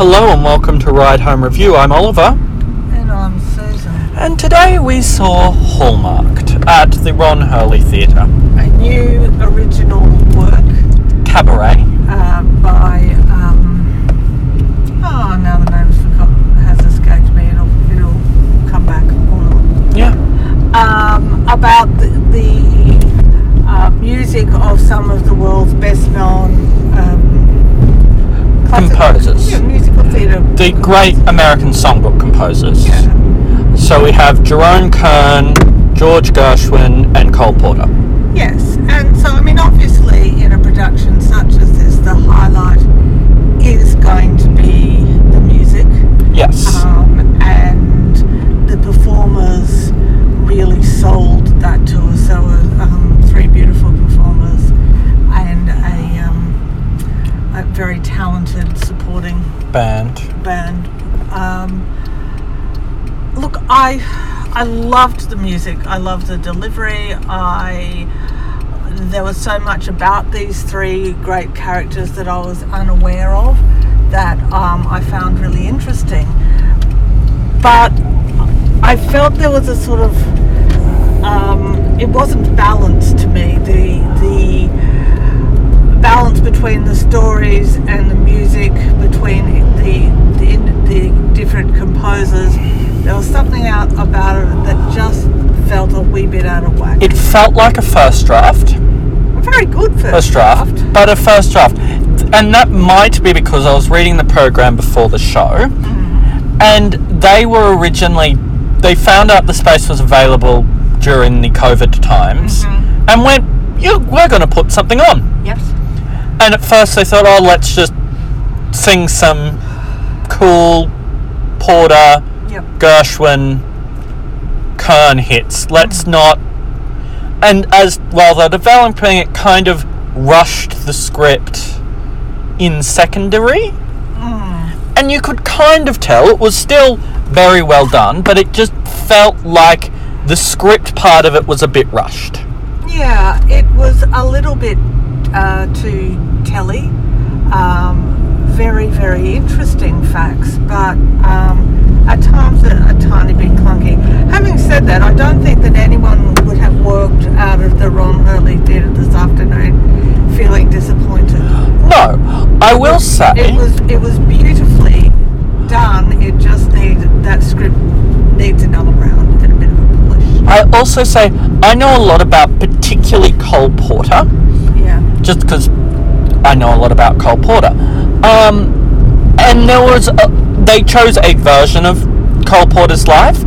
Hello and welcome to Ride Home Review. I'm Oliver, And I'm Susan. and today we saw Hallmarked at the Ron Hurley Theatre, A new original work Cabaret. uh, by, um, oh, now the name's forgotten, has escaped me. It'll, it'll come back or not. Yeah, Um, about the, the uh, music of some of the world's best known um, Composers. Yeah. The great American songbook composers. Yeah. So we have Jerome Kern, George Gershwin, and Cole Porter. Yes, and so I mean, obviously, in a production such as this, the highlight is going to be the music, Yes. um, and the performers really sold that to us. So, uh, um, three beautiful performers and a, um, a very talented supporting Band. band. Um, look, I I loved the music. I loved the delivery. I there was so much about these three great characters that I was unaware of that um, I found really interesting. But I felt there was a sort of um, it wasn't balanced to me. The the balance between the stories and the music between the the, the different composers. There was something out about it that just felt a wee bit out of whack. It felt like a first draft. a very good first, First draft, but a first draft. And that might be because I was reading the program before the show, mm-hmm. and they were originally they found out the space was available during the COVID times, mm-hmm. and went, "Yeah, we're going to put something on." And at first they thought, "Oh, let's just sing some Cole Porter, Yep. Gershwin, Kern hits. Let's not." And as while they're developing it, kind of rushed the script in secondary, and you could kind of tell it was still very well done, but it just felt like the script part of it was a bit rushed. Yeah, it was a little bit uh, too telly. Um, very, very interesting facts, but um, at times a, a tiny bit clunky. Having said that, I don't think that anyone would have walked out of the Ron Hurley Theatre this afternoon feeling disappointed. No, I will say. It was it was beautifully done. It just needs that script needs another round and a bit of a polish. I also say I know a lot about particularly Cole Porter, Yeah. just because I know a lot about Cole Porter. Um, and there was a, they chose a version of Cole Porter's life,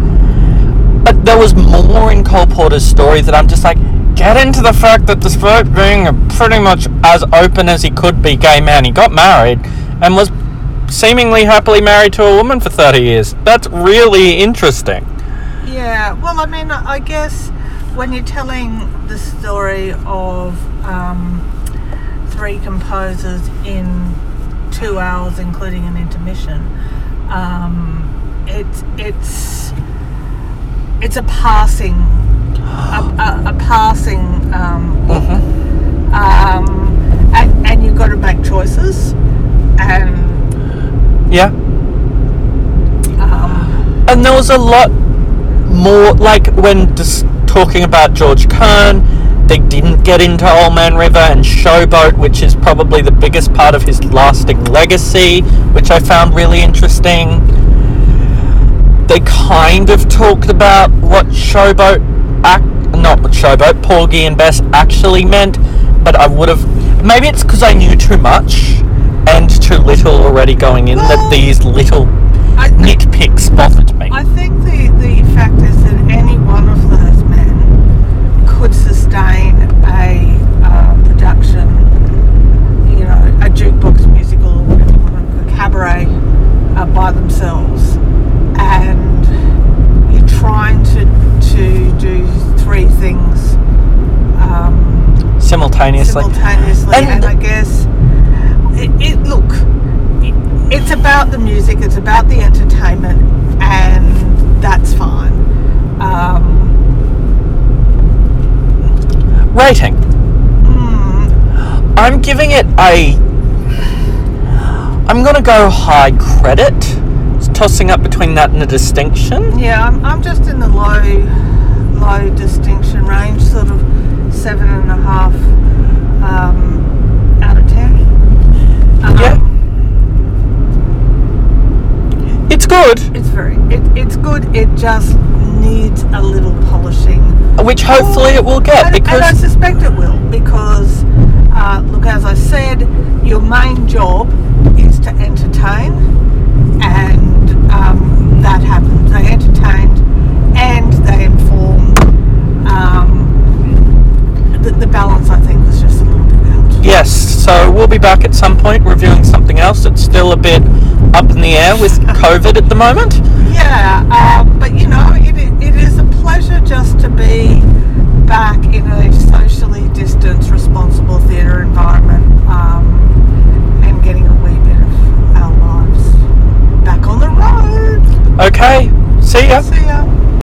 but there was more in Cole Porter's story that I'm just like, get into the fact that despite being pretty much as open as he could be gay man, he got married and was seemingly happily married to a woman for 30 years. That's really interesting. Yeah, well, I mean, I guess when you're telling the story of um, three composers in two hours, including an intermission, um, it's it's it's a passing a, a, a passing um, look, um, and, and you've got to make choices, and Yeah. um, and there was a lot more like when just talking about George Kern they didn't get into Old Man River and Showboat which is probably the biggest part of his lasting legacy which I found really interesting. They kind of talked about what Showboat act not what Showboat Porgy and Bess actually meant but I would have maybe it's because I knew too much and too little already going in that these little I, nitpicks bothered me. I think the, the fact is that any one of those men could sustain a uh, production, you know, a jukebox musical or whatever you want to, a cabaret uh, by themselves, and you're trying to to do three things um, simultaneously. And- and, I guess it, it look, it, it's about the music, it's about the entertainment, and that's fine. Um, Rating. I'm giving it a. I'm gonna go high credit. It's tossing up between that and a distinction. Yeah, I'm, I'm just in the low, low distinction range, sort of seven and a half um, out of ten. Um, Yeah. It's good, It's very, it, it's good. It just needs a little polishing. which hopefully it will get and, and I suspect it will because, uh, look, as I said, your main job is to entertain, and um, that happened. They entertained and they informed. Um, the, the balance, I think, was just a little bit out. yes. So we'll be back at some point reviewing something else. It's still a bit up in the air with COVID at the moment. Yeah, um, but you know, it, it is a pleasure just to be back in a socially